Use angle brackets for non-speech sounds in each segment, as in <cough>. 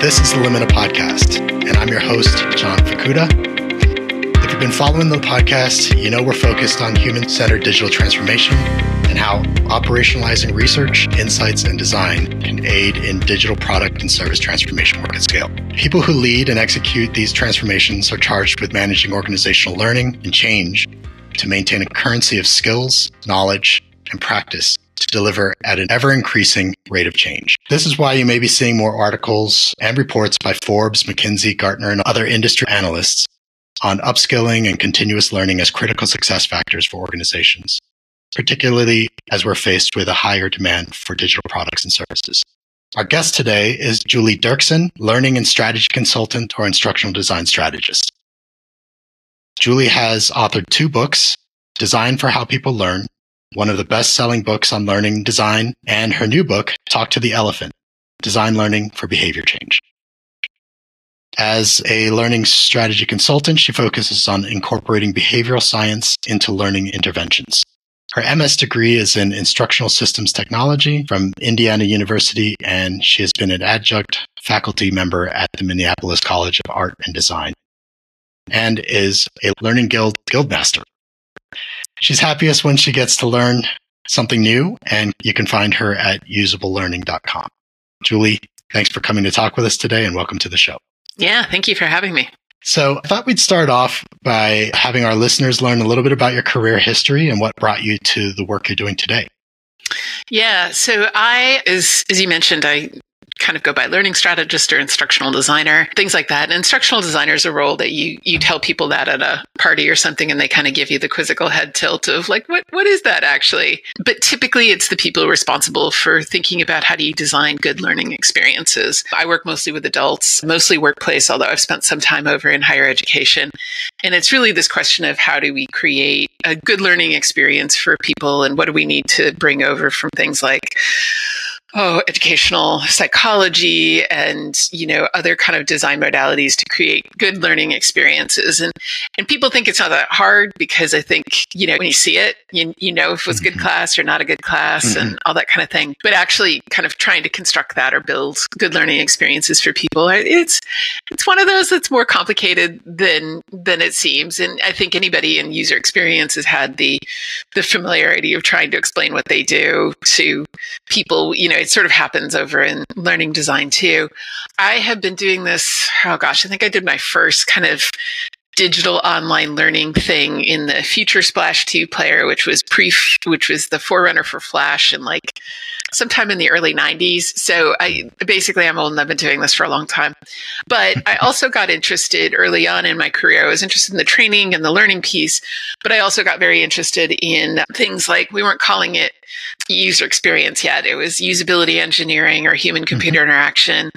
This is the Limina Podcast, and I'm your host, John Fukuda. If you've been following the podcast, you know we're focused on human centered digital transformation and how operationalizing research, insights, and design can aid in digital product and service transformation work at scale. People who lead and execute these transformations are charged with managing organizational learning and change to maintain a currency of skills, knowledge, and practice to deliver at an ever increasing rate of change. This is why you may be seeing more articles and reports by Forbes, McKinsey, Gartner, and other industry analysts on upskilling and continuous learning as critical success factors for organizations, particularly as we're faced with a higher demand for digital products and services. Our guest today is Julie Dirksen, learning and strategy consultant or instructional design strategist. Julie has authored two books, Design for How People Learn, one of the best selling books on learning design, and her new book, Talk to the Elephant, Design Learning for Behavior Change. As a learning strategy consultant, she focuses on incorporating behavioral science into learning interventions. Her MS degree is in instructional systems technology from Indiana University, and she has been an adjunct faculty member at the Minneapolis College of Art and Design and is a Learning Guild Guildmaster. She's happiest when she gets to learn something new, and you can find her at usablelearning.com. Julie, thanks for coming to talk with us today, and welcome to the show. Yeah, thank you for having me. So, I thought we'd start off by having our listeners learn a little bit about your career history and what brought you to the work you're doing today. Yeah, so I, as as you mentioned, I kind of go by learning strategist or instructional designer, things like that. And instructional designer is a role that you you tell people that at a party or something, and they kind of give you the quizzical head tilt of like, what what is that actually? But typically, it's the people responsible for thinking about how do you design good learning experiences. I work mostly with adults, mostly workplace, although I've spent some time over in higher education. And it's really this question of how do we create a good learning experience for people, and what do we need to bring over from things like oh, educational psychology and, you know, other kind of design modalities to create good learning experiences. And, and people think it's not that hard because I think, you know, when you see it, you, you know if it was a good mm-hmm. class or not a good class mm-hmm. and all that kind of thing. But actually kind of trying to construct that or build good learning experiences for people, it's, it's one of those that's more complicated than, than it seems. And I think anybody in user experience has had the, the familiarity of trying to explain what they do to people, you know, it sort of happens over in learning design too. I have been doing this, oh gosh, I think I did my first kind of digital online learning thing in the FutureSplash 2 player, which was pre which was the forerunner for Flash and like sometime in the early 90s. So I basically I'm old and I've been doing this for a long time. But I <laughs> also got interested early on in my career. I was interested in the training and the learning piece, but I also got very interested in things like we weren't calling it user experience yet. It was usability engineering or human computer mm-hmm. interaction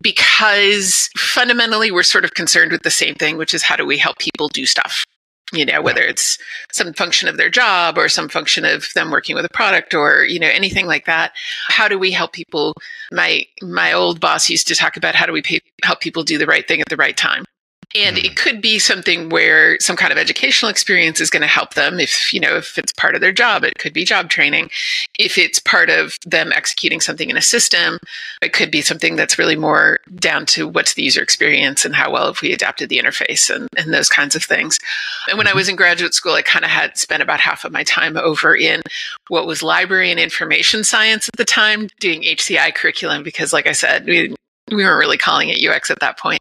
because fundamentally we're sort of concerned with the same thing, which is how do we help people do stuff? You know whether it's some function of their job or some function of them working with a product or you know anything like that how do we help people? My my old boss used to talk about how do we pay, help people do the right thing at the right time and mm. it could be something where some kind of educational experience is going to help them if, you know, if it's part of their job, it could be job training. If it's part of them executing something in a system, it could be something that's really more down to what's the user experience and how well have we adapted the interface and, and those kinds of things. And when mm-hmm. I was in graduate school, I kind of had spent about half of my time over in what was library and information science at the time, doing HCI curriculum, because like I said, we we weren't really calling it UX at that point.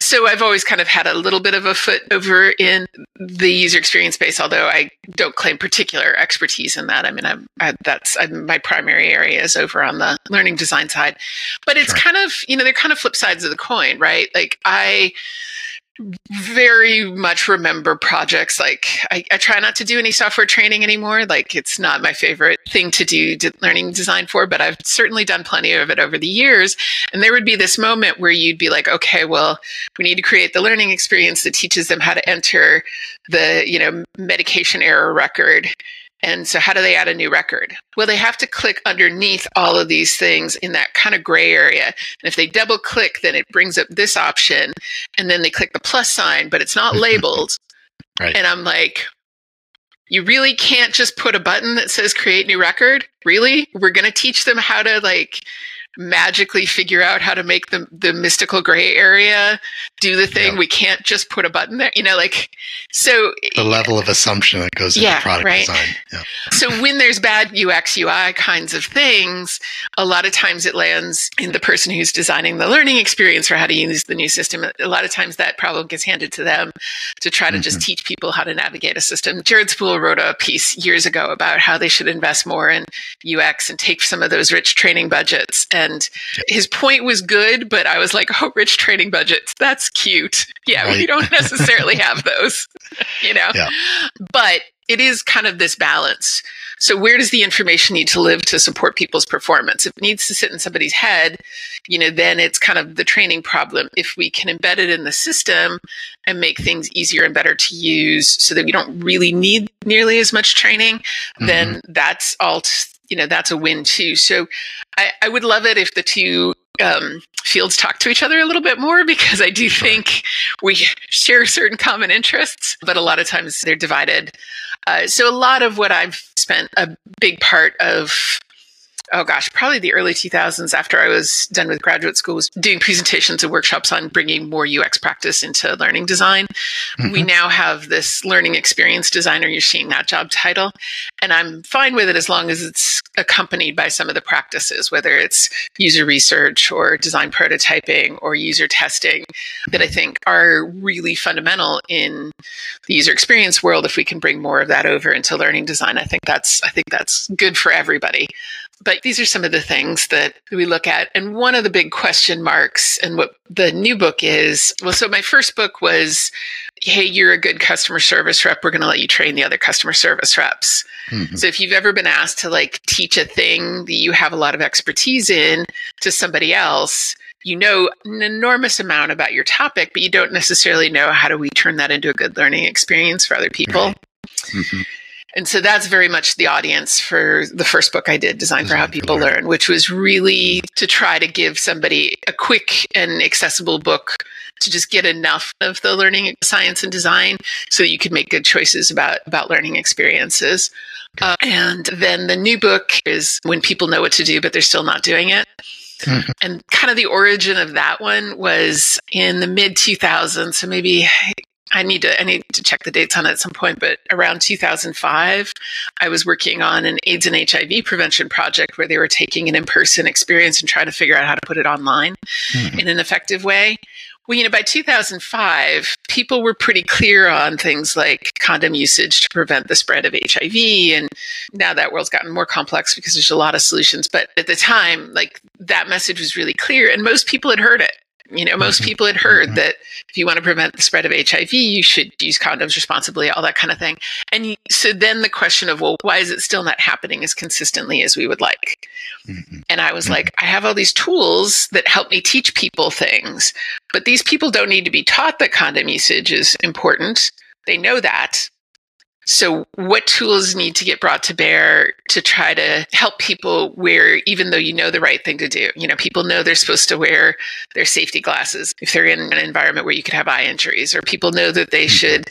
So I've always kind of had a little bit of a foot over in the user experience space, although I don't claim particular expertise in that. I mean, I'm, I, that's I'm, my primary area is over on the learning design side, but it's sure. kind of, you know, they're kind of flip sides of the coin, right? Like I, very much remember projects. Like I, I, try not to do any software training anymore. Like it's not my favorite thing to do learning design for but i've certainly done plenty of it over the years. And there would be this moment where you'd be like okay well we need to create the learning experience that teaches them how to enter the you know medication error record and so, how do they add a new record? Well, they have to click underneath all of these things in that kind of gray area. And if they double click, then it brings up this option. And then they click the plus sign, but it's not <laughs> labeled. right. And I'm like, you really can't just put a button that says create new record? Really? We're going to teach them how to like magically figure out how to make the the mystical gray area do the thing. Yeah. We can't just put a button there. You know, like so The level of assumption that goes into Yeah, product right. design. Yeah. so when there's bad UX UI kinds of things, a lot of times it lands in the person who's designing the learning experience for how to use the new system. A lot of times that problem gets handed to them to try to just mm-hmm. teach people how to navigate a system. Jared Spool wrote a piece years ago about how they should invest more in UX and take some of those rich training budgets. And his point was good, but I was like, oh, rich training budgets, that's cute. Yeah, we don't necessarily <laughs> have those, you know? Yeah. But it is kind of this balance. So where does the information need to live to support people's performance? If it needs to sit in somebody's head, you know, then it's kind of the training problem. If we can embed it in the system and make mm-hmm. things easier and better to use so that we don't really need nearly as much training, then mm-hmm. that's all, t- you know, that's a win too. So I, I would love it if the two um, fields talk to each other a little bit more because I do think we share certain common interests, but a lot of times they're divided. Uh, so a lot of what I've spent a big part of oh gosh, probably the early 2000s after I was done with graduate school was doing <laughs> presentations and workshops on bringing more UX practice into learning design. Mm-hmm. We now have this learning experience designer. You're seeing that job title. And I'm fine with it as long as it's accompanied by some of the practices, whether it's user research or design prototyping or user testing that I think are really fundamental in the user experience world. If we can bring more of that over into learning design, I think that's, I think that's good for everybody. But these are some of the things that we look at. And one of the big question marks and what the new book is well, so my first book was, Hey, you're a good customer service rep. We're going to let you train the other customer service reps. Mhm. So if you've ever been asked to like teach a thing that you have a lot of expertise in to somebody else, you know an enormous amount about your topic, but you don't necessarily know how do we turn that into a good learning experience for other people. Right. Mhm. And so that's very much the audience for the first book I did, Design for How Design for People Learning. Learn, which was really to try to give somebody a quick and accessible book to just get enough of the learning science and design so that you could make good choices about, about learning experiences. Uh, and then the new book is when people know what to do, but they're still not doing it. Mhm. And kind of the origin of that one was in the mid 2000s. So maybe I need to I need to check the dates on it at some point, but around 2005, I was working on an AIDS and HIV prevention project where they were taking an in-person experience and trying to figure out how to put it online Mhm. in an effective way. Well, you know, by 2005, people were pretty clear on things like condom usage to prevent the spread of HIV. And now that world's gotten more complex because there's a lot of solutions. But at the time, like that message was really clear and most people had heard it. You know, most people had heard that if you want to prevent the spread of HIV, you should use condoms responsibly, all that kind of thing. And so then the question of, well, why is it still not happening as consistently as we would like? Mhm. And I was Mhm. like, I have all these tools that help me teach people things, but these people don't need to be taught that condom usage is important. They know that. So, what tools need to get brought to bear to try to help people where, even though you know the right thing to do, you know, people know they're supposed to wear their safety glasses if they're in an environment where you could have eye injuries, or people know that they Mhm. should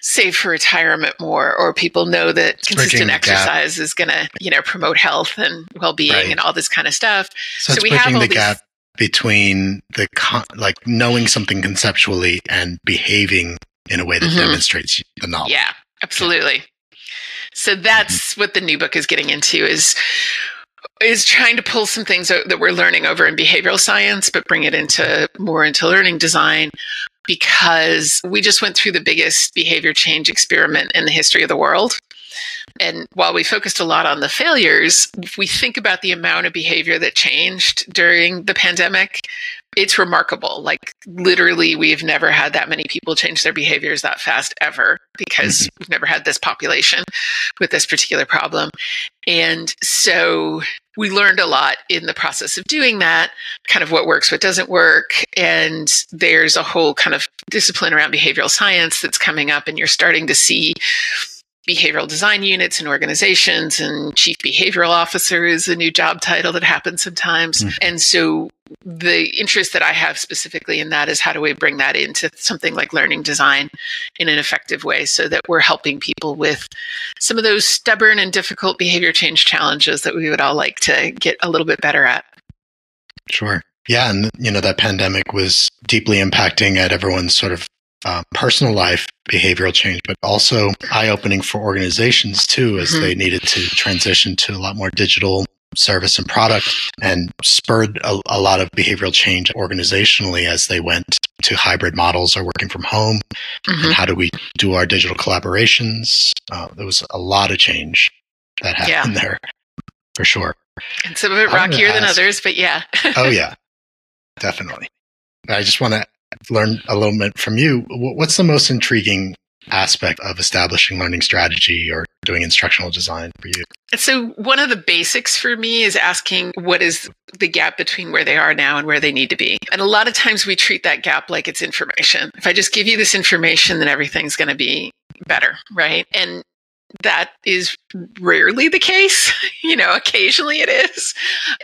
save for retirement more, or people know that consistent the gap. exercise is going to, you know, promote health and well being Right. and all this kind of stuff. So, So we have all the these- gap between the con- like knowing something conceptually and behaving in a way that Mhm. demonstrates the knowledge. Yeah, absolutely. So that's what the new book is getting into is is trying to pull some things that we're learning over in behavioral science but bring it into more into learning design because we just went through the biggest behavior change experiment in the history of the world. And while we focused a lot on the failures, if we think about the amount of behavior that changed during the pandemic, it's remarkable. Like literally, we've never had that many people change their behaviors that fast ever because we've never had this population with this particular problem. And so we learned a lot in the process of doing that, kind of what works, what doesn't work. And there's a whole kind of discipline around behavioral science that's coming up, and you're starting to see behavioral design units and organizations and chief behavioral officer is a new job title that happens sometimes. Mhm. And so the interest that I have specifically in that is how do we bring that into something like learning design in an effective way so that we're helping people with some of those stubborn and difficult behavior change challenges that we would all like to get a little bit better at. Sure. Yeah. And, you know, that pandemic was deeply impacting at everyone's sort of uh, personal life behavioral change, but also eye opening for organizations too, as mm-hmm. they needed to transition to a lot more digital service and product and spurred a, a, lot of behavioral change organizationally as they went to hybrid models or working from home mm-hmm. and how do we do our digital collaborations. Uh, there was a lot of change that happened yeah. there for sure. And some of it rockier than others but yeah. Oh <laughs> yeah. Definitely. I just want to learn a little bit from you. What's the most intriguing aspect of establishing learning strategy or doing instructional design for you? So, one of the basics for me is asking what is the gap between where they are now and where they need to be. And a lot of times we treat that gap like it's information. If I just give you this information, then everything's going to be better, right? And that is rarely the case. <laughs> you know, occasionally it is.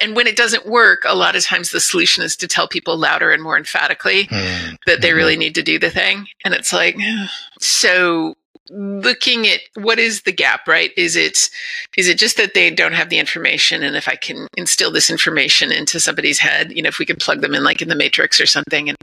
And when it doesn't work, a lot of times the solution is to tell people louder and more emphatically mm. that they really mm-hmm. need to do the thing. And it's like, <sighs> so looking at what is the gap right is it is it just that they don't have the information and if i can instill this information into somebody's head you know if we can plug them in like in the matrix or something and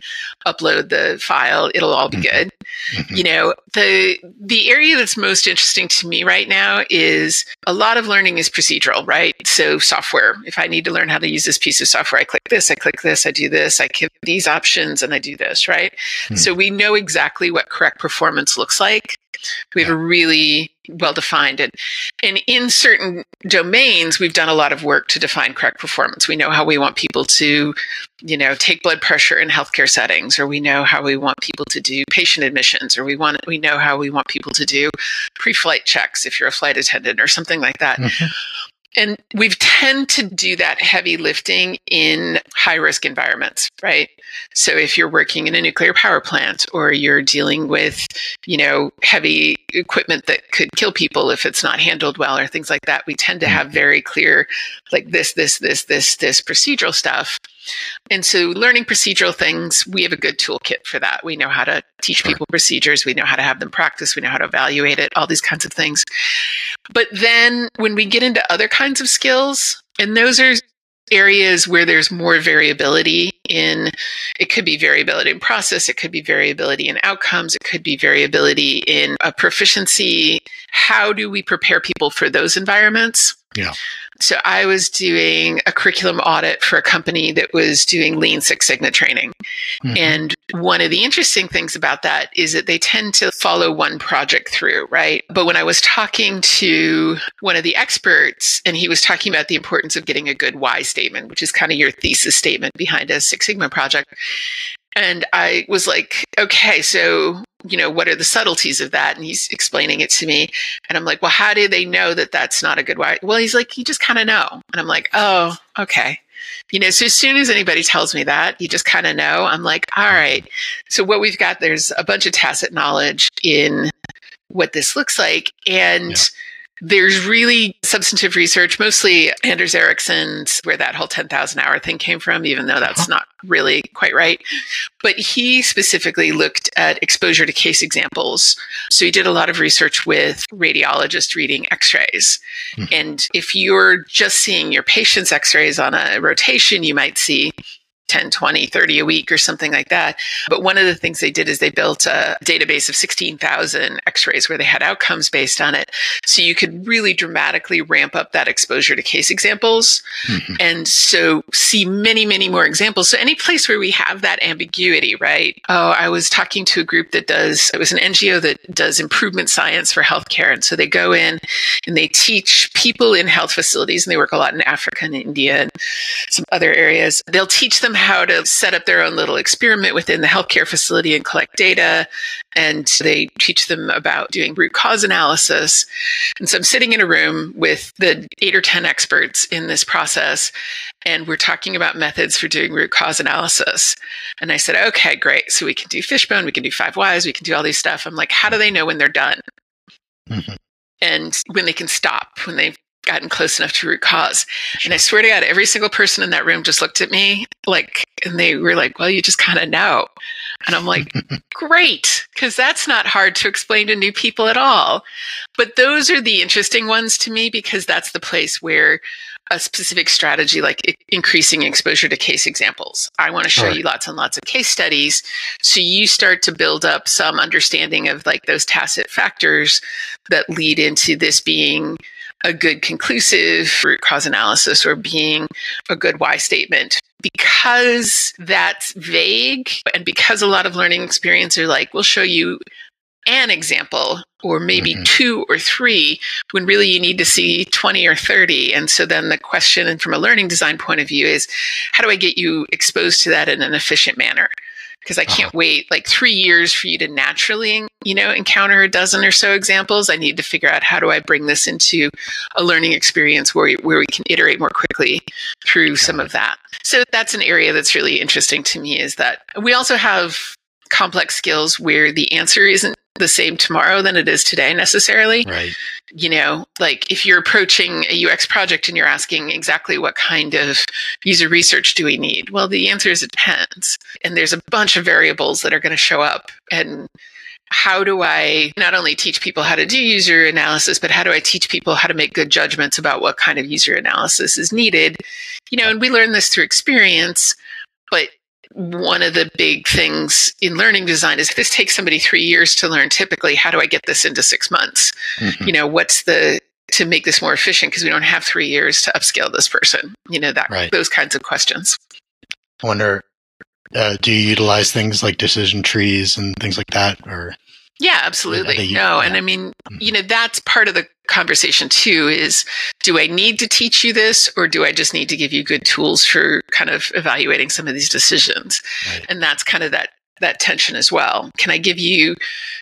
upload the file it'll all be mm-hmm. good mm-hmm. you know the the area that's most interesting to me right now is a lot of learning is procedural right so software if i need to learn how to use this piece of software i click this i click this i do this i give these options and i do this right mm-hmm. so we know exactly what correct performance looks like we have a really well defined and and in certain domains we've done a lot of work to define correct performance. We know how we want people to, you know, take blood pressure in healthcare settings, or we know how we want people to do patient admissions, or we want we know how we want people to do pre-flight checks if you're a flight attendant or something like that. Mm-hmm. And we've tend to do that heavy lifting in high risk environments, right? So if you're working in a nuclear power plant or you're dealing with, you know, heavy equipment that could kill people if it's not handled well or things like that, we tend to have mm-hmm. very clear like this, this, this, this, this procedural stuff. And so, learning procedural things, we have a good toolkit for that. We know how to teach people procedures, we know how to have them practice, we know how to evaluate it, all these kinds of things. But then, when we get into other kinds of skills, and those are areas where there's more variability in it could be variability in process it could be variability in outcomes it could be variability in a proficiency. How do we prepare people for those environments? Yeah so I was doing a curriculum audit for a company that was doing Lean Six Sigma training. Mm-hmm. And one of the interesting things about that is that they tend to follow one project through, right? But when I was talking to one of the experts and he was talking about the importance of getting a good why statement, which is kind of your thesis statement behind a Six Sigma project, and I was like, okay, so, you know, what are the subtleties of that? And he's explaining it to me. And I'm like, well, how do they know that that's not a good way? Well, he's like, you just kind of know. And I'm like, oh, okay. You know, so as soon as anybody tells me that, you just kind of know. I'm like, all right. So what we've got, there's a bunch of tacit knowledge in what this looks like. And, yeah there's really substantive research, mostly Anders Ericsson's, where that whole 10,000 hour thing came from, even though that's uh-huh. not really quite right. But he specifically looked at exposure to case examples. So he did a lot of research with radiologists reading x rays. Mm-hmm. And if you're just seeing your patient's x rays on a rotation, you might see 10, 20, 30 a week or something like that. But one of the things they did is they built a database of 16,000 x rays where they had outcomes based on it. So you could really dramatically ramp up that exposure to case examples. Mm-hmm. And so see many, many more examples. So any place where we have that ambiguity, right? Oh, I was talking to a group that does, it was an NGO that does improvement science for healthcare. And so they go in and they teach people in health facilities, and they work a lot in Africa and India and some other areas. They'll teach them how to set up their own little experiment within the healthcare facility and collect data. And they teach them about doing root cause analysis. And so I'm sitting in a room with the eight or 10 experts in this process, and we're talking about methods for doing root cause analysis. And I said, okay, great. So we can do fishbone, we can do five whys, we can do all these stuff. I'm like, how do they know when they're done? Mm-hmm. And when they can stop, when they've gotten close enough to root cause. And I swear to God, every single person in that room just looked at me like, and they were like, well, you just kind of know. And I'm like, <laughs> great, because that's not hard to explain to new people at all. But those are the interesting ones to me because that's the place where a specific strategy like increasing exposure to case examples. I want to show right. you lots and lots of case studies. So you start to build up some understanding of like those tacit factors that lead into this being a good conclusive root cause analysis or being a good why statement. Because that's vague and because a lot of learning experience are like, we'll show you an example or maybe mm-hmm. two or three when really you need to see 20 or 30 and so then the question from a learning design point of view is how do i get you exposed to that in an efficient manner because i can't uh-huh. wait like three years for you to naturally you know encounter a dozen or so examples. I need to figure out how do i bring this into a learning experience where, where we can iterate more quickly through some of that. So that's an area that's really interesting to me is that we also have complex skills where the answer isn't the same tomorrow than it is today necessarily. Right. You know, like if you're approaching a UX project and you're asking exactly what kind of user research do we need? Well, the answer is it depends. And there's a bunch of variables that are going to show up. And how do I not only teach people how to do user analysis, but how do I teach people how to make good judgments about what kind of user analysis is needed? You know, and we learn this through experience, but one of the big things in learning design is if this takes somebody three years to learn typically how do i get this into six months mm-hmm. you know what's the to make this more efficient because we don't have three years to upskill this person you know that right. those kinds of questions i wonder uh, do you utilize things like decision trees and things like that or yeah, absolutely. no, and I mean, mm-hmm. you know, that's part of the conversation too is do I need to teach you this or do I just need to give you good tools for kind of evaluating some of these decisions? Right. And that's kind of that that tension as well. Can I give you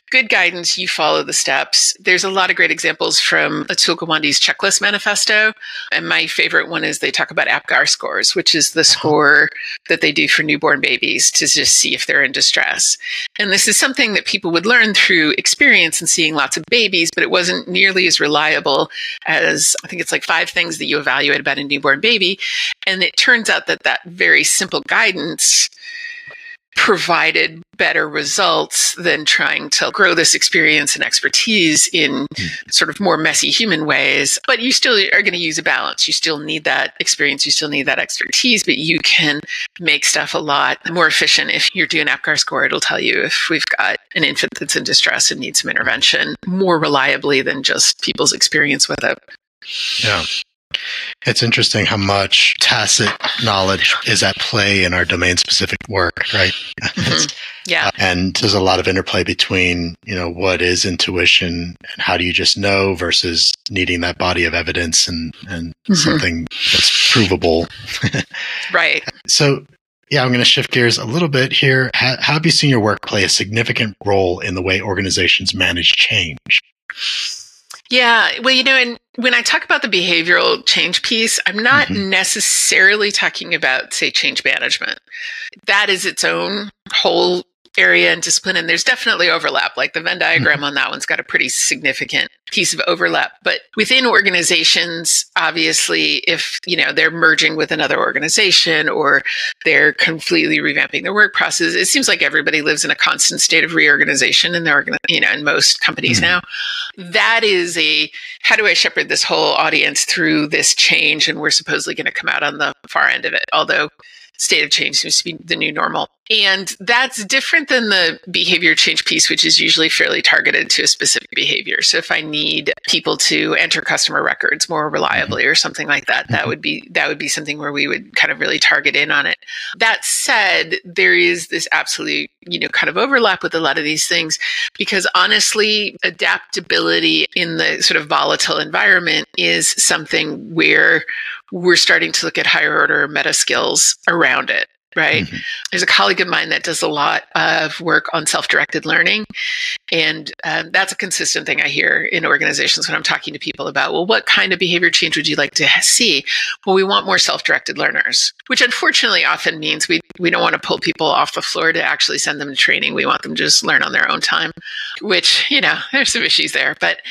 good guidance? You follow the steps. There's a lot of great examples from Atul Gawande's checklist manifesto. And my favorite one is they talk about APGAR scores, which is the uh-huh. score that they do for newborn babies to just see if they're in distress. And this is something that people would learn through experience and seeing lots of babies, but it wasn't nearly as reliable as I think it's like five things that you evaluate about a newborn baby. And it turns out that that very simple guidance provided better results than trying to grow this experience and expertise in hmm. sort of more messy human ways. But you still are going to use a balance. You still need that experience. You still need that expertise, but you can make stuff a lot more efficient. If you're doing APGAR score, it'll tell you if we've got an infant that's in distress and needs some intervention more reliably than just people's experience with it. Yeah. It's interesting how much tacit knowledge is at play in our domain specific work, right? Mm-hmm. Yeah. Uh, and there's a lot of interplay between, you know, what is intuition and how do you just know versus needing that body of evidence and, and mm-hmm. something that's provable. <laughs> right. So, yeah, I'm going to shift gears a little bit here. How, how have you seen your work play a significant role in the way organizations manage change? Yeah. Well, you know, and when I talk about the behavioral change piece, I'm not mm-hmm. necessarily talking about, say, change management. That is its own whole area and discipline and there's definitely overlap like the venn diagram mm-hmm. on that one's got a pretty significant piece of overlap but within organizations obviously if you know they're merging with another organization or they're completely revamping their work process it seems like everybody lives in a constant state of reorganization in their you know in most companies mm-hmm. now that is a how do i shepherd this whole audience through this change and we're supposedly going to come out on the far end of it although state of change seems to be the new normal. And that's different than the behavior change piece, which is usually fairly targeted to a specific behavior. So if I need people to enter customer records more reliably or something like that, that mm-hmm. would be that would be something where we would kind of really target in on it. That said, there is this absolute, you know, kind of overlap with a lot of these things because honestly, adaptability in the sort of volatile environment is something where we're starting to look at higher order meta skills around it right? Mm-hmm. There's a colleague of mine that does a lot of work on self directed learning. And um, that's a consistent thing I hear in organizations when I'm talking to people about, well, what kind of behavior change would you like to see? Well, we want more self directed learners, which unfortunately often means we, we don't want to pull people off the floor to actually send them to training. We want them to just learn on their own time, which, you know, <laughs> there's some issues there. But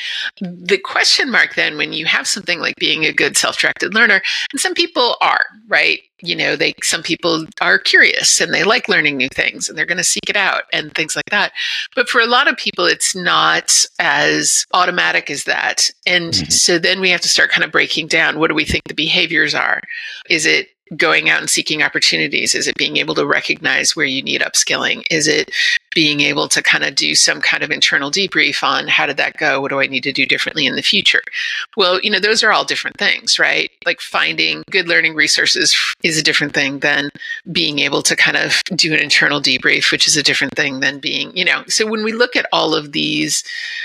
the question mark then, when you have something like being a good self directed learner, and some people are, right? You know they some people are curious and they like learning new things and they're going to seek it out and things like that. But for a lot of people it's not as automatic as that. And mm-hmm. so then we have to start kind of breaking down what do we think the behaviors are? Is it going out and seeking opportunities? Is it being able to recognize where you need upskilling? Is it being able to kind of do some kind of internal debrief on how did that go? What do I need to do differently in the future? Well, you know, those are all different things, right? Like finding good learning resources is a different thing than being able to kind of do an internal debrief, which is a different thing than being, you know. So when we look at all of these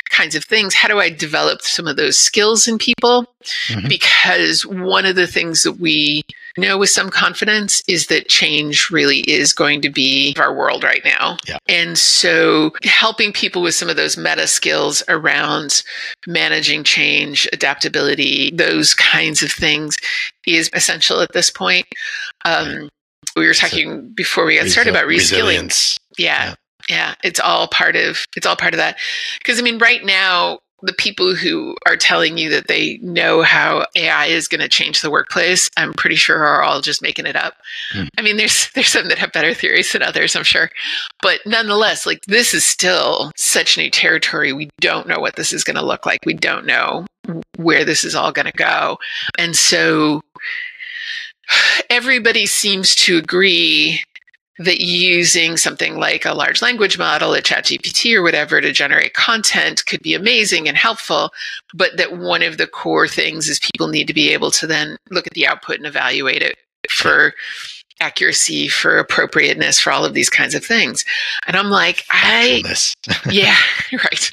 kinds of things, how do I develop some of those skills in people? Mm-hmm. Because one of the things that we know with some confidence is that change really is going to be our world right now. Yeah. And so helping people with some of those meta skills around managing change, adaptability, those kinds of things is essential at this point. Um, we were talking before we got started about reskilling. Yeah, yeah. Yeah, it's all part of it's all part of that. Because I mean, right now the people who are telling you that they know how AI is going to change the workplace, I'm pretty sure are all just making it up. Mm. I mean, there's <laughs> there's some that have better theories than others, I'm sure, but nonetheless, like this is still such new territory. We don't know what this is going to look like. We don't know where this is all going to go, and so <sighs> everybody seems to agree that using something like a large language model, a chat GPT or whatever to generate content could be amazing and helpful, but that one of the core things is people need to be able to then look at the output and evaluate it for accuracy, for appropriateness, for all of these kinds of things. And I'm like, I, <laughs> yeah, <laughs> right.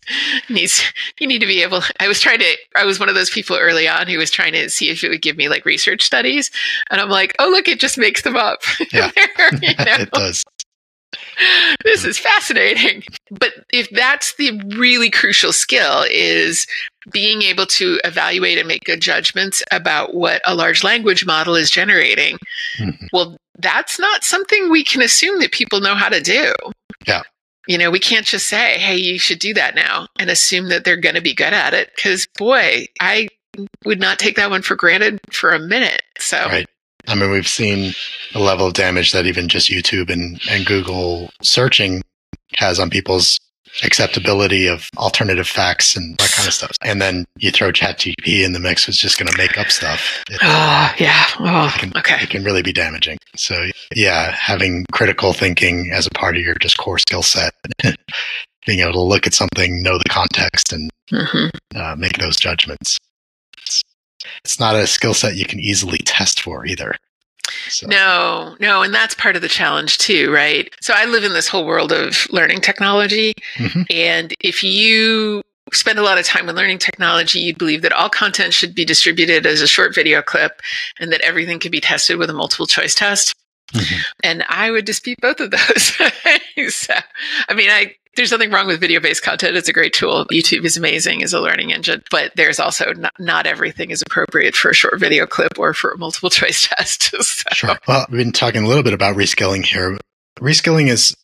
Needs, you need to be able, I was trying to, I was one of those people early on who was trying to see if it would give me like research studies. And I'm like, oh, look, it just makes them up. <laughs> Yeah, there, you know? it does. This is fascinating. But if that's the really crucial skill is being able to evaluate and make good judgments about what a large language model is generating, mm-hmm. well, that's not something we can assume that people know how to do. Yeah. You know, we can't just say, hey, you should do that now and assume that they're going to be good at it. Because, boy, I would not take that one for granted for a minute. So, right. I mean, we've seen the level of damage that even just YouTube and, and Google searching has on people's acceptability of alternative facts and that kind of stuff. And then you throw ChatGPT in the mix, it's just going to make up stuff. It, uh, yeah. Oh, it can, okay. It can really be damaging. So yeah, having critical thinking as a part of your just core skill set, <laughs> being able to look at something, know the context, and mm-hmm. uh, make those judgments. It's, it's not a skill set you can easily test for either. So. No, no. And that's part of the challenge too, right? So I live in this whole world of learning technology. Mm-hmm. And if you spend a lot of time with learning technology, you'd believe that all content should be distributed as a short video clip and that everything could be tested with a multiple choice test. Mm-hmm. And I would dispute both of those. <laughs> so, I mean, I there's nothing wrong with video based content. It's a great tool. YouTube is amazing as a learning engine, but there's also not, not everything is appropriate for a short video clip or for a multiple <laughs> choice test. <laughs> so. Sure. Well, we've been talking a little bit about reskilling here. Reskilling is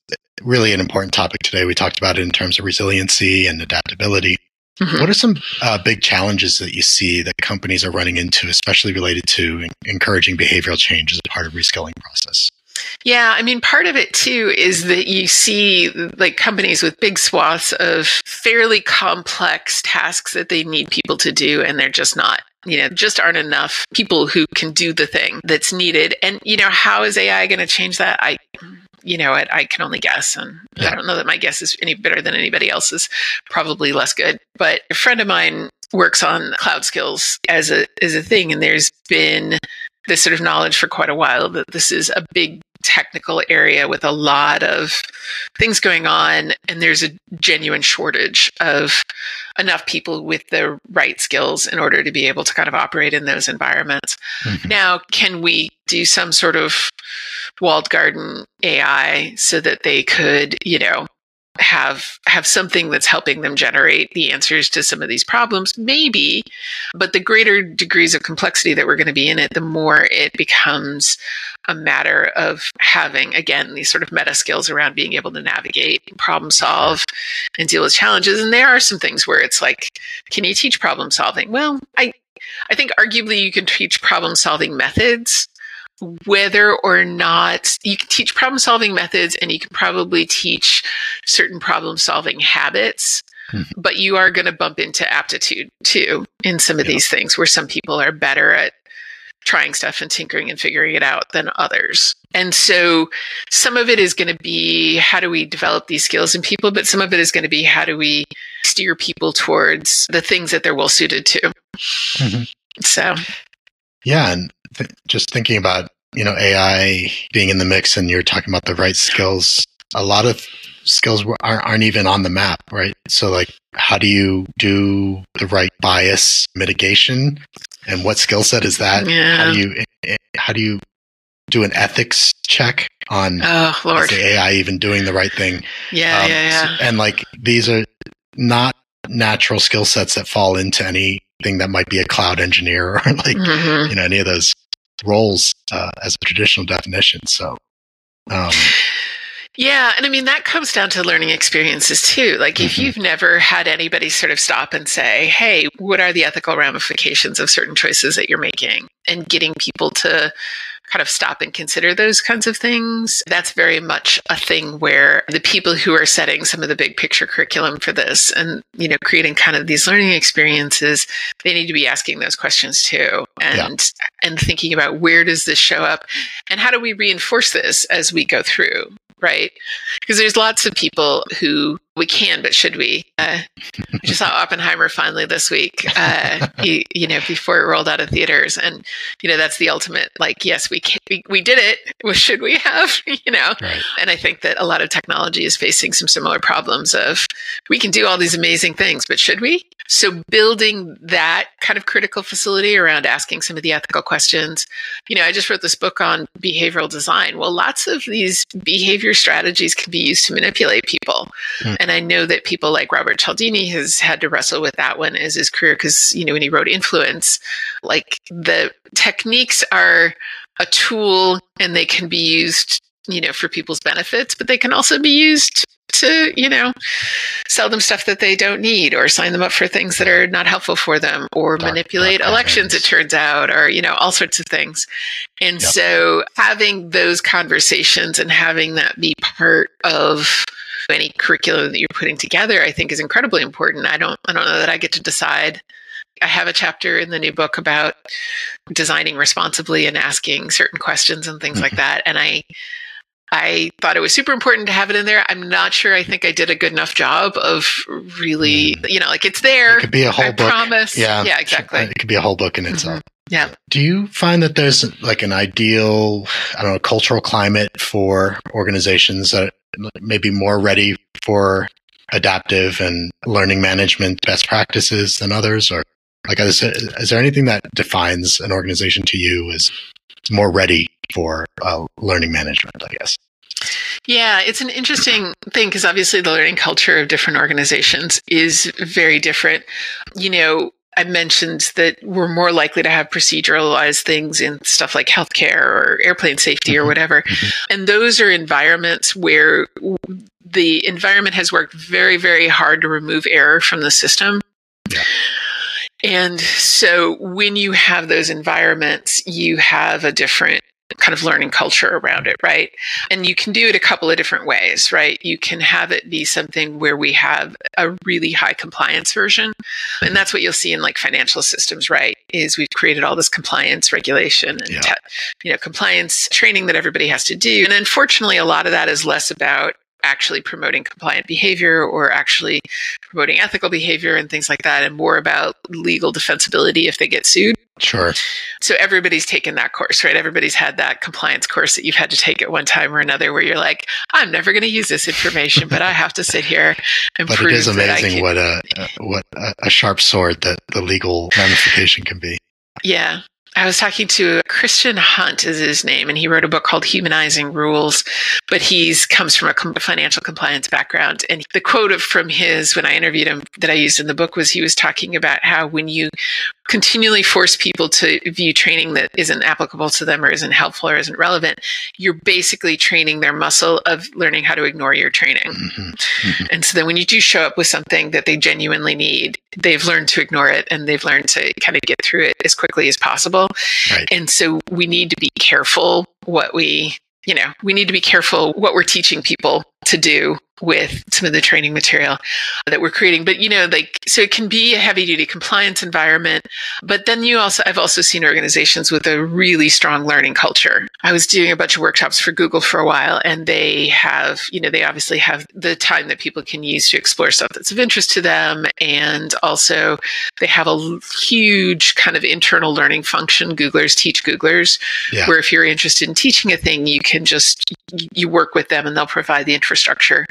really an important topic today. We talked about it in terms of resiliency and adaptability. Mm-hmm. What are some uh, big challenges that you see that companies are running into, especially related to encouraging behavioral change as a part of reskilling process? Yeah, I mean, part of it too is that you see like companies with big swaths of fairly complex tasks that they need people to do, and they're just not you know, just aren't enough people who can do the thing that's needed. And, you know, how is AI going to change that? I, you know, I, I can only guess. And yeah. I don't know that my guess is any better than anybody else's, probably less good. But a friend of mine works on cloud skills as a, as a thing. And there's been this sort of knowledge for quite a while that this is a big technical area with a lot of things going on and there's a genuine shortage of enough people with the right skills in order to be able to kind of operate in those environments. Mm-hmm. Now, can we do some sort of walled garden AI so that they could, you know, have have something that's helping them generate the answers to some of these problems maybe but the greater degrees of complexity that we're going to be in it the more it becomes a matter of having again these sort of meta skills around being able to navigate problem solve and deal with challenges. And there are some things where it's like can you teach problem solving? Well i i think arguably you can teach problem solving methods whether or not you can teach problem solving methods and you can probably teach certain problem solving habits mm-hmm. but you are going to bump into aptitude too in some of yeah. these things where some people are better at trying stuff and tinkering and figuring it out than others. And so some of it is going to be how do we develop these skills in people, but some of it is going to be how do we steer people towards the things that they're well suited to. Mm-hmm. So, yeah. And th- just thinking about, you know, AI being in the mix and you're talking about the right skills, a lot of skills aren't, aren't even on the map, right? So, like, how do you do the right bias mitigation and what skill set is that? Yeah. How do you eh, how do you do an ethics check on oh lord the AI even doing the right thing? Yeah, um, yeah, yeah. And like these are not natural skill sets that fall into anything that might be a cloud engineer <laughs> or like mm-hmm. you know any of those roles uh, as a traditional definition. So. Um, yeah. And I mean, that comes down to learning experiences too. Like, mm-hmm. if you've never had anybody sort of stop and say, Hey, what are the ethical ramifications of certain choices that you're making? And getting people to kind of stop and consider those kinds of things. That's very much a thing where the people who are setting some of the big picture curriculum for this and, you know, creating kind of these learning experiences, they need to be asking those questions too and yeah. and thinking about where does this show up and how do we reinforce this as we go through right? Because there's lots of people who we can, but should we? Uh, I just saw Oppenheimer finally this week. Uh, he, you know, before it rolled out of theaters, and you know that's the ultimate. Like, yes, we can, we, we did it. <laughs> Well, should we have? <laughs> You know, right. and I think that a lot of technology is facing some similar problems of we can do all these amazing things, but should we? So building that kind of critical facility around asking some of the ethical questions. You know, I just wrote this book on behavioral design. Well, lots of these behavior strategies can be used to manipulate people. Mm. And I know that people like Robert Cialdini has had to wrestle with that one as his career because, you know, when he wrote Influence, like the techniques are a tool and they can be used you know for people's benefits but they can also be used to you know sell them stuff that they don't need or sign them up for things that are not helpful for them or dark, manipulate dark elections it turns out or you know all sorts of things and yep. so having those conversations and having that be part of any curriculum that you're putting together, I think is incredibly important. I don't I don't know that I get to decide. I have a chapter in the new book about designing responsibly and asking certain questions and things mm-hmm. like that. And I I thought it was super important to have it in there. I'm not sure I think I did a good enough job of really, mm. you know, like it's there. It could be a whole I book. Promise. Yeah. Yeah, exactly. It could be a whole book in itself. Mm-hmm. Yeah. Do you find that there's like an ideal, I don't know, cultural climate for organizations that may be more ready for adaptive and learning management best practices than others? Or like, is, is there anything that defines an organization to you as more ready for uh, learning management, I guess? Yeah, it's an interesting thing because obviously the learning culture of different organizations is very different. You know, I mentioned that we're more likely to have proceduralized things in stuff like healthcare or airplane safety mm-hmm. or whatever. Mm-hmm. And those are environments where the environment has worked very, very hard to remove error from the system. Yeah. And so when you have those environments, you have a different kind of learning culture around it, right? And you can do it a couple of different ways, right? You can have it be something where we have a really high compliance version. And that's what you'll see in like financial systems, right? Is we've created all this compliance regulation and, yeah. te- you know, compliance training that everybody has to do. And unfortunately, a lot of that is less about actually promoting compliant behavior or actually promoting ethical behavior and things like that, and more about legal defensibility if they get sued. Sure. So everybody's taken that course, right? Everybody's had that compliance course that you've had to take at one time or another where you're like, I'm never going to use this information, but I have to sit here and but prove it is amazing can- what a uh, what a sharp sword that the legal ramification can be. Yeah. I was talking to Christian Hunt is his name, and he wrote a book called Humanizing Rules. But he's comes from a financial compliance background, and the quote from his when I interviewed him that I used in the book was he was talking about how when you continually force people to view training that isn't applicable to them or isn't helpful or isn't relevant, you're basically training their muscle of learning how to ignore your training. Mm-hmm. Mm-hmm. And so then when you do show up with something that they genuinely need, they've learned to ignore it and they've learned to kind of get through it as quickly as possible. Right. And so we need to be careful what we you know, we need to be careful what we're teaching people to do with some of the training material that we're creating. But, you know, like, so it can be a heavy duty compliance environment. But then you also, I've also seen organizations with a really strong learning culture. I was doing a bunch of workshops for Google for a while and they have, you know, they obviously have the time that people can use to explore stuff that's of interest to them. And also they have a huge kind of internal learning function. Googlers teach Googlers, yeah. where if you're interested in teaching a thing, you can just, you work with them and they'll provide the infrastructure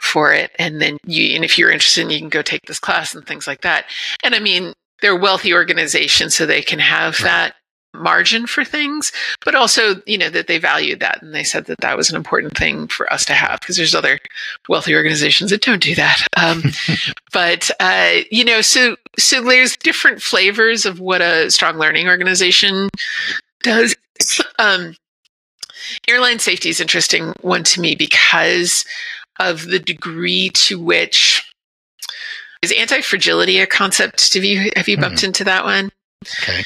for it. And then you, and if you're interested, you can go take this class and things like that. And I mean, they're wealthy organizations, so they can have right. that margin for things, but also, you know, that they valued that. And they said that that was an important thing for us to have because there's other wealthy organizations that don't do that. <laughs> Um, but, uh, you know, so, so there's different flavors of what a strong learning organization does. Um, airline safety is interesting one to me because of the degree to which is anti-fragility a concept? Have you have you bumped mm-hmm. into that one? Okay.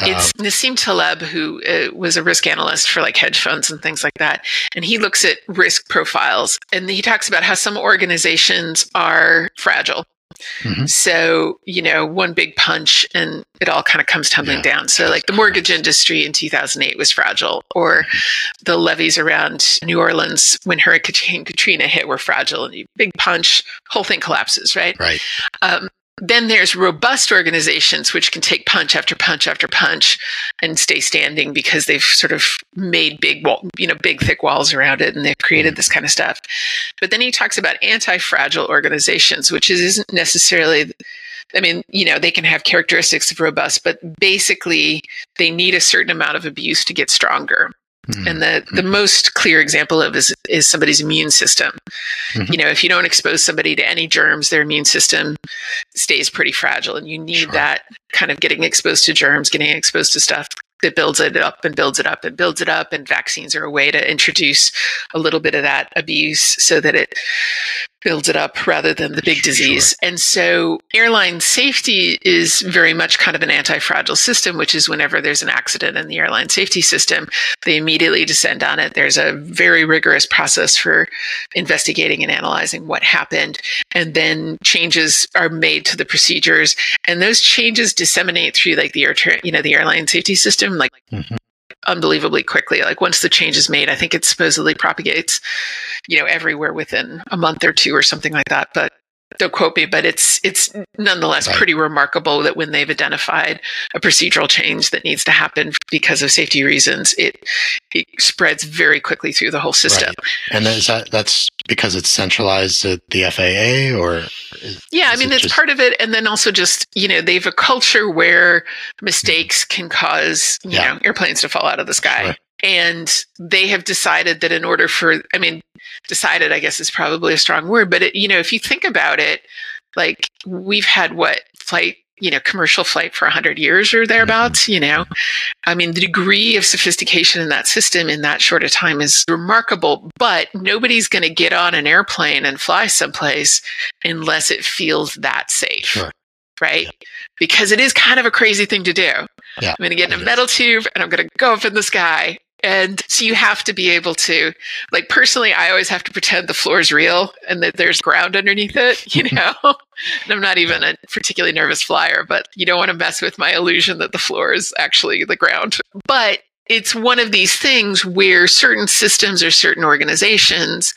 It's um, Nassim Taleb, who uh, was a risk analyst for like hedge funds and things like that. And he looks at risk profiles and he talks about how some organizations are fragile Mm-hmm. So, you know, one big punch and it all kind of comes tumbling yeah. down. So, like the mortgage industry in 2008 was fragile, or mm-hmm. the levees around New Orleans when Hurricane Katrina hit were fragile. And you big punch, whole thing collapses, right? Right. Um, then there's robust organizations which can take punch after punch after punch and stay standing because they've sort of made big wall, you know, big thick walls around it and they've created mm-hmm. this kind of stuff. But then he talks about anti-fragile organizations, which isn't necessarily I mean, you know, they can have characteristics of robust, but basically they need a certain amount of abuse to get stronger. Mm-hmm. And the, the most clear example of is is somebody's immune system. Mm-hmm. You know, if you don't expose somebody to any germs, their immune system stays pretty fragile, and you need sure. that kind of getting exposed to germs, getting exposed to stuff that builds it up and builds it up and builds it up. And vaccines are a way to introduce a little bit of that abuse so that it builds it up rather than the big disease. Sure. And so airline safety is very much kind of an anti-fragile system, which is whenever there's an accident in the airline safety system, they immediately descend on it. There's a very rigorous process for investigating and analyzing what happened. And then changes are made to the procedures and those changes disseminate through like the air, you know, the airline safety system, like mm-hmm unbelievably quickly. Like once the change is made, I think it supposedly propagates, you know, everywhere within a month or two or something like that. But don't quote me, but it's it's nonetheless right. pretty remarkable that when they've identified a procedural change that needs to happen because of safety reasons, it it spreads very quickly through the whole system. Right. And is that that's because it's centralized at the FAA or is, Yeah, I mean that's just... part of it. And then also just, you know, they have a culture where mistakes can cause, you yeah. know, airplanes to fall out of the sky. Sure. And they have decided that in order for, I mean, decided, I guess is probably a strong word, but it, you know, if you think about it, like we've had what flight you know commercial flight for 100 years or thereabouts mm-hmm. you know? I mean the degree of sophistication in that system in that short a time is remarkable but nobody's going to get on an airplane and fly someplace unless it feels that safe. Sure. right? Yeah. because it is kind of a crazy thing to do. Yeah, i'm going to get in a metal tube and i'm going to go up in the sky and so you have to be able to, like, personally, I always have to pretend the floor is real and that there's ground underneath it, <laughs> you know? and I'm not even a particularly nervous flyer, but you don't want to mess with my illusion that the floor is actually the ground. But it's one of these things where certain systems or certain organizations,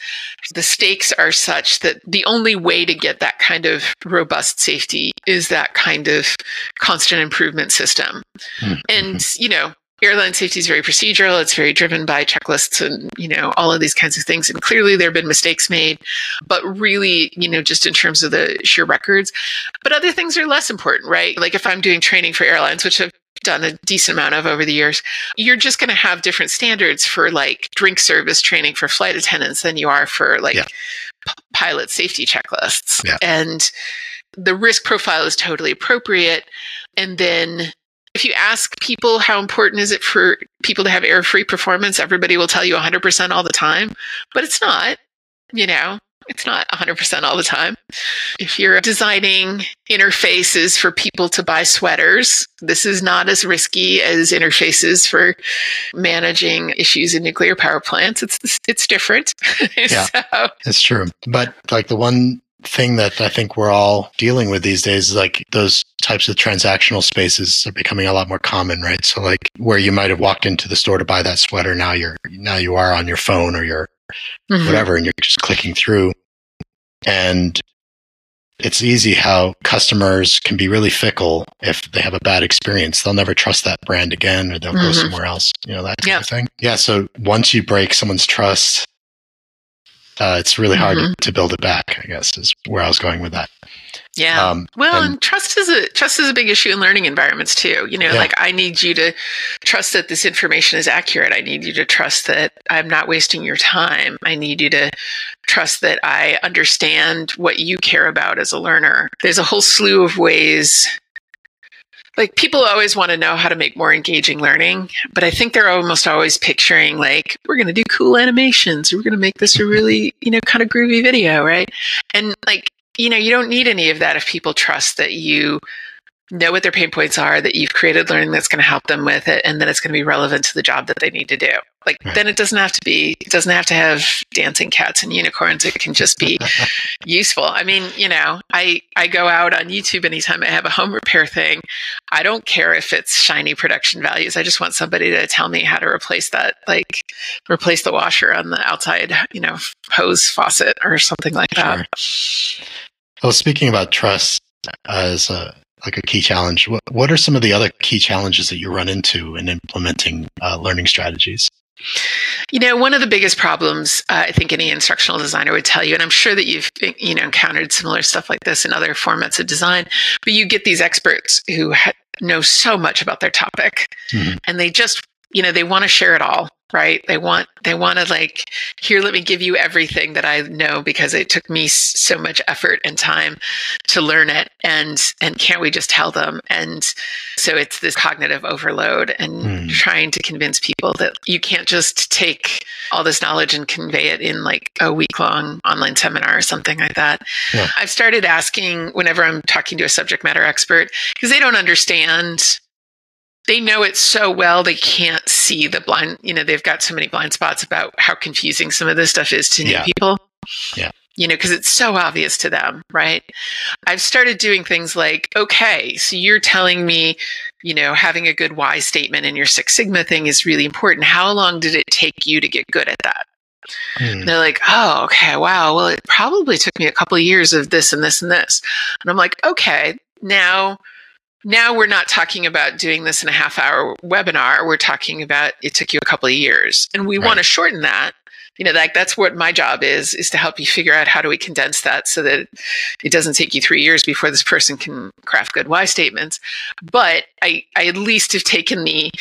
the stakes are such that the only way to get that kind of robust safety is that kind of constant improvement system. Mm-hmm. And, you know, airline safety is very procedural. It's very driven by checklists and you know all of these kinds of things. And clearly there have been mistakes made but really you know just in terms of the sheer records. But other things are less important right? Like if i'm doing training for airlines which i've done a decent amount of over the years you're just going to have different standards for like drink service training for flight attendants than you are for like yeah. p- pilot safety checklists. Yeah. and the risk profile is totally appropriate. And then if you ask people how important is it for people to have error free performance, everybody will tell you 100% all the time, but it's not. You know, it's not 100% all the time. If you're designing interfaces for people to buy sweaters, this is not as risky as interfaces for managing issues in nuclear power plants. It's it's different. <laughs> Yeah, so. it's true. But like the one thing that I think we're all dealing with these days is like those types of transactional spaces are becoming a lot more common, right? So like where you might have walked into the store to buy that sweater, now you're now you are on your phone or your mm-hmm. whatever, and you're just clicking through. And it's easy how customers can be really fickle if they have a bad experience. They'll never trust that brand again or they'll mm-hmm. go somewhere else, you know, that of thing. Yeah. So once you break someone's trust, uh, it's really hard mm-hmm. to build it back, I guess, is where I was going with that. Yeah. Um, well, and, and, trust is a trust is a big issue in learning environments too. You know, yeah. like I need you to trust that this information is accurate. I need you to trust that I'm not wasting your time. I need you to trust that I understand what you care about as a learner. There's a whole slew of ways like people always want to know how to make more engaging learning, but I think they're almost always picturing like we're going to do cool animations, we're going to make this a really, you know, kind of groovy video, right? And like you know, you don't need any of that if people trust that you know what their pain points are, that you've created learning that's going to help them with it, and then it's going to be relevant to the job that they need to do. Like, right. then it doesn't have to be, it doesn't have to have dancing cats and unicorns. It can just be <laughs> useful. I mean, you know, I, I go out on YouTube anytime I have a home repair thing. I don't care if it's shiny production values. I just want somebody to tell me how to replace that, like replace the washer on the outside, you know, hose faucet or something like that. Well, speaking about trust as a like a key challenge, what, what are some of the other key challenges that you run into in implementing uh, learning strategies? You know, one of the biggest problems uh, I think any instructional designer would tell you, and I'm sure that you've you know encountered similar stuff like this in other formats of design, but you get these experts who ha- know so much about their topic, mm-hmm. and they just you know they want to share it all right they want they want to like here let me give you everything that i know because it took me so much effort and time to learn it and and can't we just tell them and so it's this cognitive overload and mm. trying to convince people that you can't just take all this knowledge and convey it in like a week long online seminar or something like that yeah. i've started asking whenever i'm talking to a subject matter expert because they don't understand they know it so well they can't see the blind you know they've got so many blind spots about how confusing some of this stuff is to yeah. new people yeah you know because it's so obvious to them right i've started doing things like okay so you're telling me you know having a good why statement in your six sigma thing is really important how long did it take you to get good at that Hmm. They're like, oh, okay, wow. Well, it probably took me a couple of years of this and this and this. And I'm like, okay, now now we're not talking about doing this in a half hour webinar. We're talking about it took you a couple of years. And we right. want to shorten that. You know, like that's what my job is, is to help you figure out how do we condense that so that it doesn't take you three years before this person can craft good why statements. But I, I at least have taken the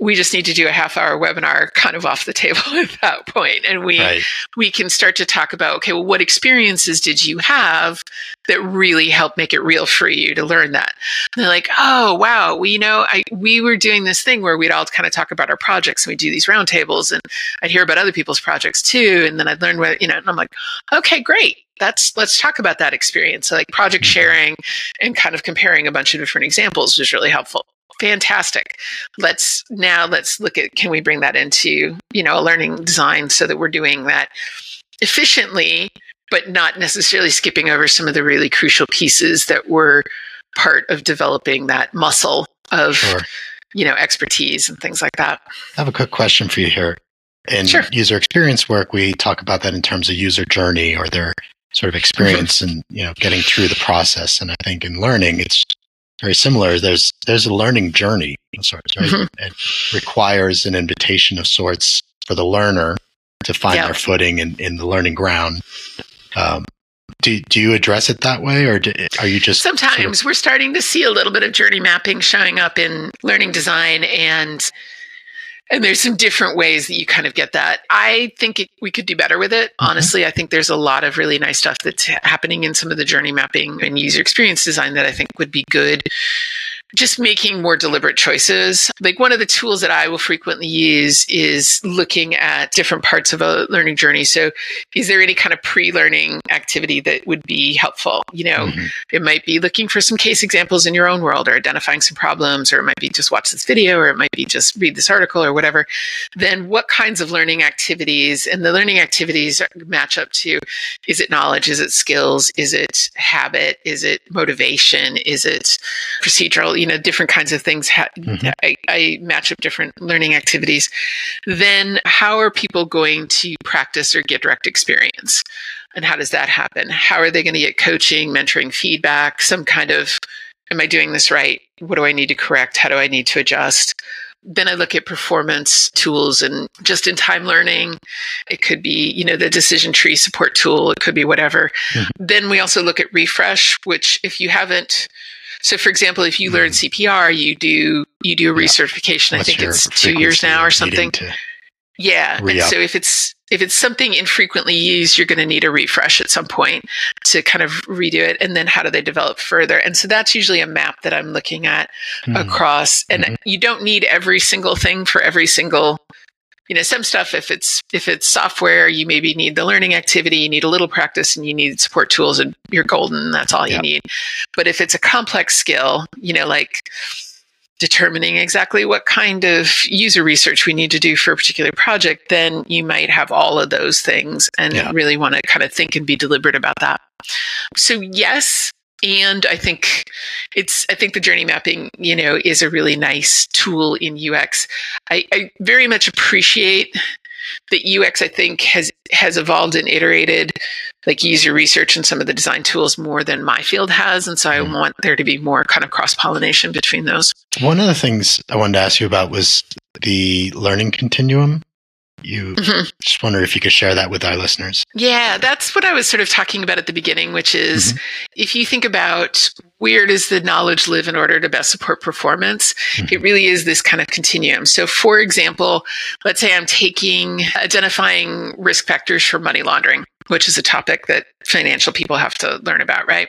we just need to do a half hour webinar kind of off the table <laughs> at that point and we right. we can start to talk about okay well what experiences did you have that really helped make it real for you to learn that. And they're like oh wow we you know I we were doing this thing where we'd all kind of talk about our projects and we'd do these roundtables and I'd hear about other people's projects too and then I'd learn what you know and I'm like okay great. That's let's talk about that experience. So like project mm-hmm. sharing and kind of comparing a bunch of different examples was really helpful. Fantastic. Let's now let's look at can we bring that into you know a learning design so that we're doing that efficiently but not necessarily skipping over some of the really crucial pieces that were part of developing that muscle of sure. you know expertise and things like that i have a quick question for you here in sure. user experience work we talk about that in terms of user journey or their sort of experience mm-hmm. and you know getting through the process and i think in learning it's very similar. There's there's a learning journey of sorts, right? Mm-hmm. It requires an invitation of sorts for the learner to find their footing in, in the learning ground. Um, do, do you address it that way or do, are you just sometimes sort of- we're starting to see a little bit of journey mapping showing up in learning design and and there's some different ways that you kind of get that. I think it, we could do better with it. Mm-hmm. Honestly, I think there's a lot of really nice stuff that's happening in some of the journey mapping and user experience design that I think would be good just making more deliberate choices. Like one of the tools that I will frequently use is looking at different parts of a learning journey. So, is there any kind of pre learning activity that would be helpful? You know, mm-hmm. it might be looking for some case examples in your own world or identifying some problems, or it might be just watch this video, or it might be just read this article or whatever. Then, what kinds of learning activities and the learning activities match up to is it knowledge? Is it skills? Is it habit? Is it motivation? Is it procedural? You know, different kinds of things. Ha- mm-hmm. I, I match up different learning activities. Then, how are people going to practice or get direct experience? And how does that happen? How are they going to get coaching, mentoring, feedback, some kind of, am I doing this right? What do I need to correct? How do I need to adjust? Then I look at performance tools and just in time learning. It could be, you know, the decision tree support tool. It could be whatever. Mm-hmm. Then we also look at refresh, which if you haven't, so for example, if you mm-hmm. learn CPR, you do, you do a recertification. What's I think it's two years now or something. Yeah. And so if it's if it's something infrequently used, you're going to need a refresh at some point to kind of redo it. And then how do they develop further? And so that's usually a map that I'm looking at mm-hmm. across. And mm-hmm. you don't need every single thing for every single you know some stuff if it's if it's software you maybe need the learning activity you need a little practice and you need support tools and you're golden that's all you need but if it's a complex skill you know like determining exactly what kind of user research we need to do for a particular project, then you might have all of those things and really want to kind of think and be deliberate about that. So, yes. And I think it's, I think the journey mapping, you know, is a really nice tool in UX. I, I very much appreciate that UX, I think, has has evolved and iterated like user research and some of the design tools more than my field has. And so I mm. want there to be more kind of cross pollination between those. One of the things I wanted to ask you about was the learning continuum. You mm-hmm. just wonder if you could share that with our listeners. Yeah, that's what I was sort of talking about at the beginning, which is mm-hmm. if you think about where does the knowledge live in order to best support performance, mm-hmm. it really is this kind of continuum. So, for example, let's say I'm taking identifying risk factors for money laundering which is a topic that financial people have to learn about, right?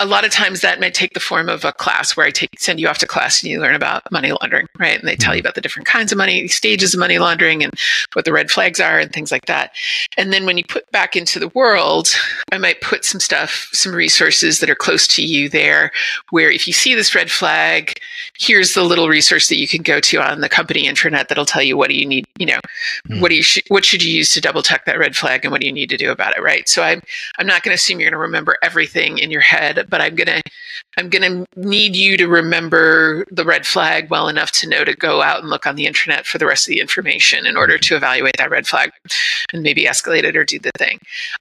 A lot of times that might take the form of a class where I take send you off to class and you learn about money laundering, right? And they tell you mm-hmm. about the different kinds of money, stages of money laundering and what the red flags are and things like that. And then when you put back into the world, I might put some stuff, some resources that are close to you there where if you see this red flag, here's the little resource that you can go to on the company intranet that'll tell you what do you need, you know, mm. what do you sh- what should you use to double check that red flag and what do you need to do about it, right? So I'm I'm not going to assume you're going to remember everything in your head, but I'm going to I'm going to need you to remember the red flag well enough to know to go out and look on the internet for the rest of the information in order to evaluate that red flag and maybe escalate it or do the thing.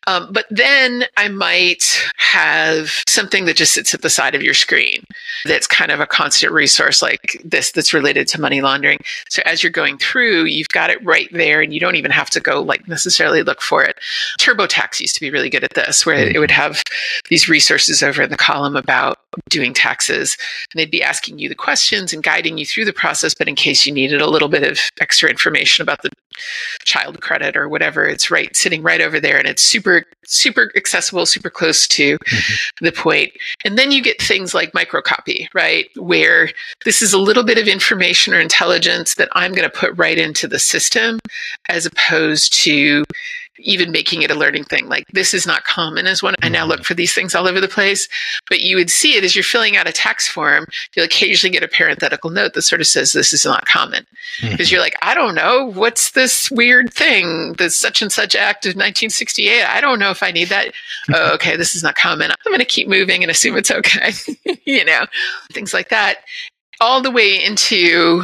Um, but then I might have something that just sits at the side of your screen that's kind of a constant resource like this that's related to money laundering. So as you're going through, you've got it right there and you don't even have to go like necessarily look for it. TurboTax used to be really good at this, where it would have these resources over in the column about doing taxes. And they'd be asking you the questions and guiding you through the process. But in case you needed a little bit of extra information about the child credit or whatever, it's right sitting right over there. And it's super, super accessible, super close to mm-hmm. the point. And then you get things like microcopy, right? Where this is a little bit of information or intelligence that I'm going to put right into the system as opposed to even making it a learning thing. Like this is not common as one. I now look mm-hmm. for these things all over the place, but you would see it as you're filling out a tax form. You'll occasionally get a parenthetical note that sort of says this is not common because mm-hmm. you're like, I don't know what's this weird thing, the such and such act of 1968. I don't know if I need that. <laughs> oh, okay, this is not common. I'm going to keep moving and assume it's okay. <laughs> you know, things like that. All the way into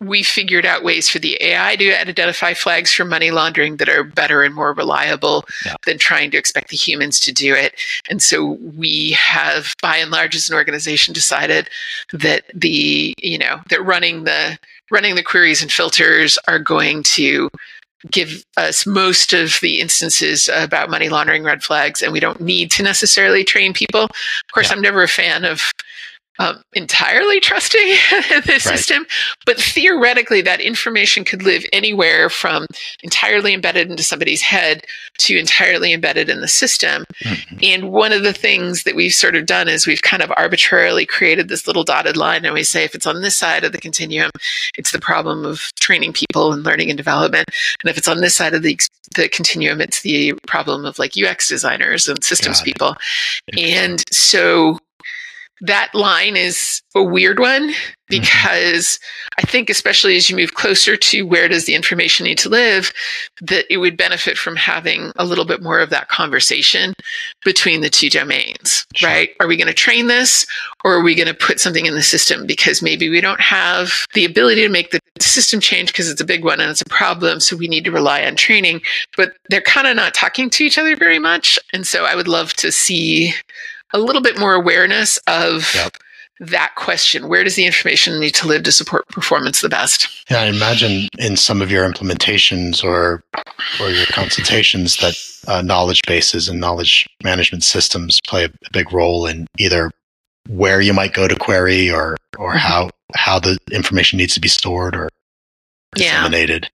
we figured out ways for the AI to identify flags for money laundering that are better and more reliable yeah. than trying to expect the humans to do it. And so we have, by and large, as an organization, decided that the, you know, that running the running the queries and filters are going to give us most of the instances about money laundering red flags and we don't need to necessarily train people of course yeah. i'm never a fan of um, entirely trusting <laughs> the right. system, but theoretically, that information could live anywhere from entirely embedded into somebody's head to entirely embedded in the system. Mm-hmm. And one of the things that we've sort of done is we've kind of arbitrarily created this little dotted line, and we say if it's on this side of the continuum, it's the problem of training people and learning and development, and if it's on this side of the the continuum, it's the problem of like UX designers and systems people. And so that line is a weird one mm-hmm. because mm-hmm. I think, especially as you move closer to where does the information need to live, that it would benefit from having a little bit more of that conversation between the two domains, sure. right? Are we going to train this or are we going to put something in the system because maybe we don't have the ability to make the system change because it's a big one and it's a problem. So we need to rely on training, but they're kind of not talking to each other very much. And so I would love to see a little bit more awareness of yep. that question where does the information need to live to support performance the best yeah i imagine in some of your implementations or or your consultations that uh, knowledge bases and knowledge management systems play a, big role in either where you might go to query or or mm-hmm. how how the information needs to be stored or disseminated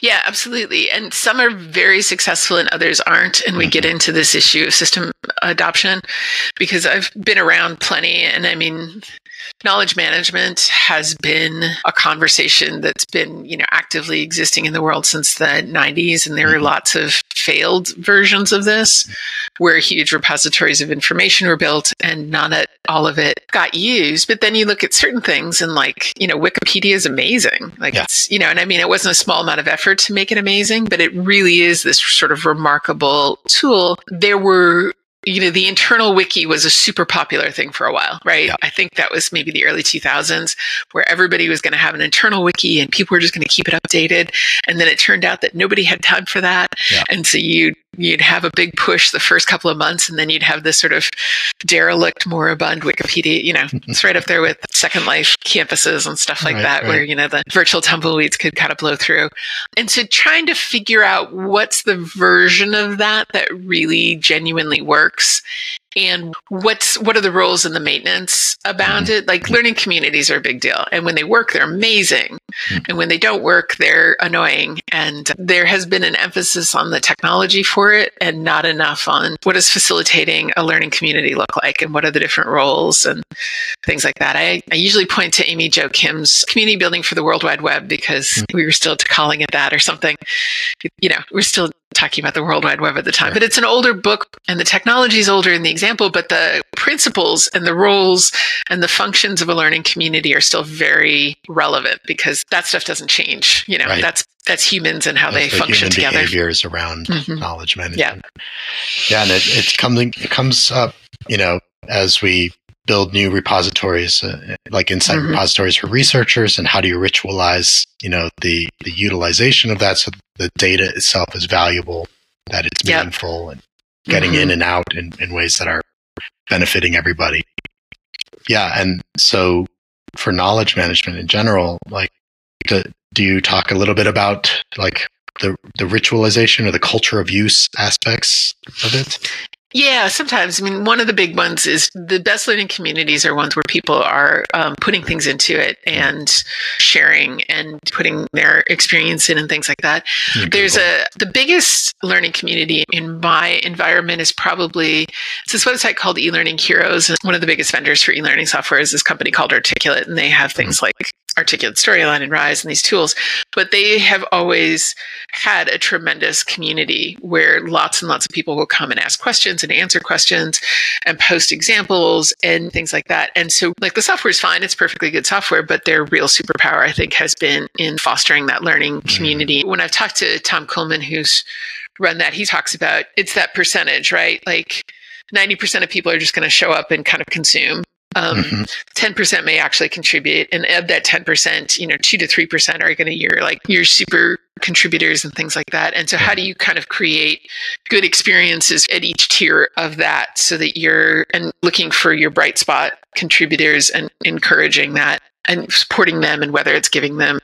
yeah. Absolutely. And some are very successful and others aren't. And we mm-hmm. get into this issue of system adoption because I've been around plenty. And I mean, knowledge management has been a conversation that's been, you know, actively existing in the world since the 90s. And there are mm-hmm. lots of failed versions of this where huge repositories of information were built and not all of it got used. But then you look at certain things and like, you know, Wikipedia is amazing. Like yeah. it's, you know, and I mean, it wasn't a small amount of effort to make it amazing, but it really is this sort of remarkable tool. There were you know, the internal wiki was a super popular thing for a while, right? Yeah. I think that was maybe the early 2000s where everybody was going to have an internal wiki and people were just going to keep it updated. And then it turned out that nobody had time for that. Yeah. And so you you'd have a big push the first couple of months and then you'd have this sort of derelict moribund wikipedia you know <laughs> it's right up there with second life campuses and stuff like right, that right. where you know the virtual tumbleweeds could kind of blow through and so trying to figure out what's the version of that that really genuinely works and what's what are the roles in the maintenance about mm-hmm. it like learning communities are a big deal and when they work they're amazing mm-hmm. and when they don't work they're annoying and there has been an emphasis on the technology for it and not enough on what does facilitating a learning community look like and what are the different roles and things like that i, I usually point to amy jo kim's community building for the world wide web because mm-hmm. we were still calling it that or something you know we're still talking about the World Wide Web at the time, but it's an older book and the technology is older in the example, but the principles and the roles and the functions of a learning community are still very relevant because that stuff doesn't change. You know, right. that's that's humans and how that's they function together. Behaviors around mm-hmm. knowledge management. Yeah, yeah, and it, it's coming. It comes up. You know, as we build new repositories uh, like insight mm-hmm. repositories for researchers and how do you ritualize you know the the utilization of that so the data itself is valuable that it's meaningful yep. and getting mm-hmm. in and out in, in ways that are benefiting everybody yeah and so for knowledge management in general like do, do you talk a little bit about like the the ritualization or the culture of use aspects of it yeah, sometimes. I mean, one of the big ones is the best learning communities are ones where people are um, putting things into it and sharing and putting their experience in and things like that. Mm-hmm. There's a the biggest learning community in my environment is probably it's this website called eLearning Heroes. And One of the biggest vendors for e-learning software is this company called Articulate, and they have things mm-hmm. like Articulate Storyline and Rise and these tools, but they have always had a tremendous community where lots and lots of people will come and ask questions and answer questions and post examples and things like that. And so, like, the software is fine, it's perfectly good software, but their real superpower, I think, has been in fostering that learning mm-hmm. community. When I've talked to Tom Kuhlmann who's run that, he talks about it's that percentage, right? Like, 90% of people are just going to show up and kind of consume um, mm-hmm. 10% may actually contribute. And of that 10%, you know, two to 3% are going to your like your super contributors and things like that. And so how do you kind of create good experiences at each tier of that so that you're and looking for your bright spot contributors and encouraging that and supporting them and whether it's giving them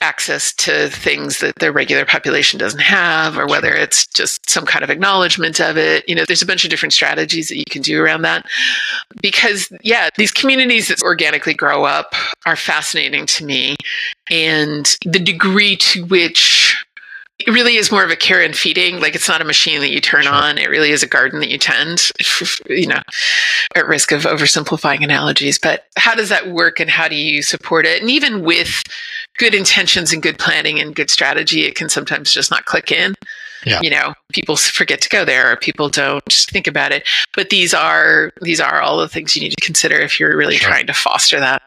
access to things that their regular population doesn't have, or whether it's just some kind of acknowledgement of it. You know, there's a bunch of different strategies that you can do around that. Because, yeah, these communities that organically grow up are fascinating to me. And the degree to which it really is more of a care and feeding. Like it's not a machine that you turn sure. on. It really is a garden that you tend, you know, at risk of oversimplifying analogies. But how does that work and how do you support it? And even with good intentions and good planning and good strategy, it can sometimes just not click in. Yeah. You know, people forget to go there or people don't think about it. But these are these are all the things you need to consider if you're really sure. trying to foster that.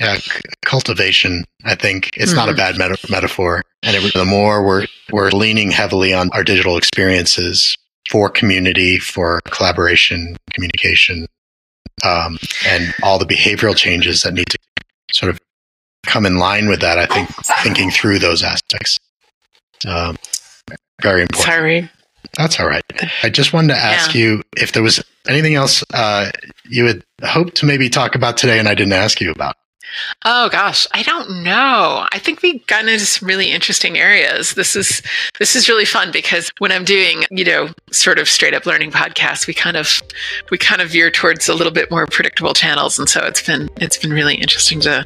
Yeah, cultivation. I think it's mm-hmm. not a mm-hmm. bad meta- metaphor. And it, the more we're we're leaning heavily on our digital experiences for community, for collaboration, communication, um, and all the behavioral changes that need to sort of come in line with that. I think thinking through those aspects, um, very important. Sorry. That's all right. I just wanted to ask yeah. you if there was anything else uh, you had hoped to maybe talk about today and I didn't ask you about. Oh gosh, I don't know. I think we've gotten into some really interesting areas. This is this is really fun because when I'm doing, you know, sort of straight up learning podcasts, we kind of we kind of veer towards a little bit more predictable channels. And so it's been it's been really interesting to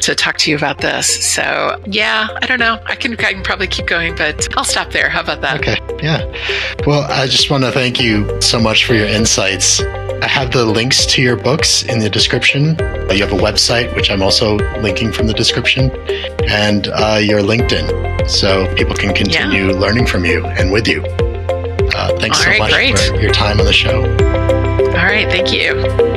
to talk to you about this. So yeah, I don't know. I can I can probably keep going, but I'll stop there. How about that? Okay. Yeah. Well, I just want to thank you so much for your insights. I have the links to your books in the description. You have a website, which I'm also linking from the description, and uh, your LinkedIn, so people can continue yeah. learning from you and with you. Uh, thanks All so right, much great. for your time on the show. All right, thank you.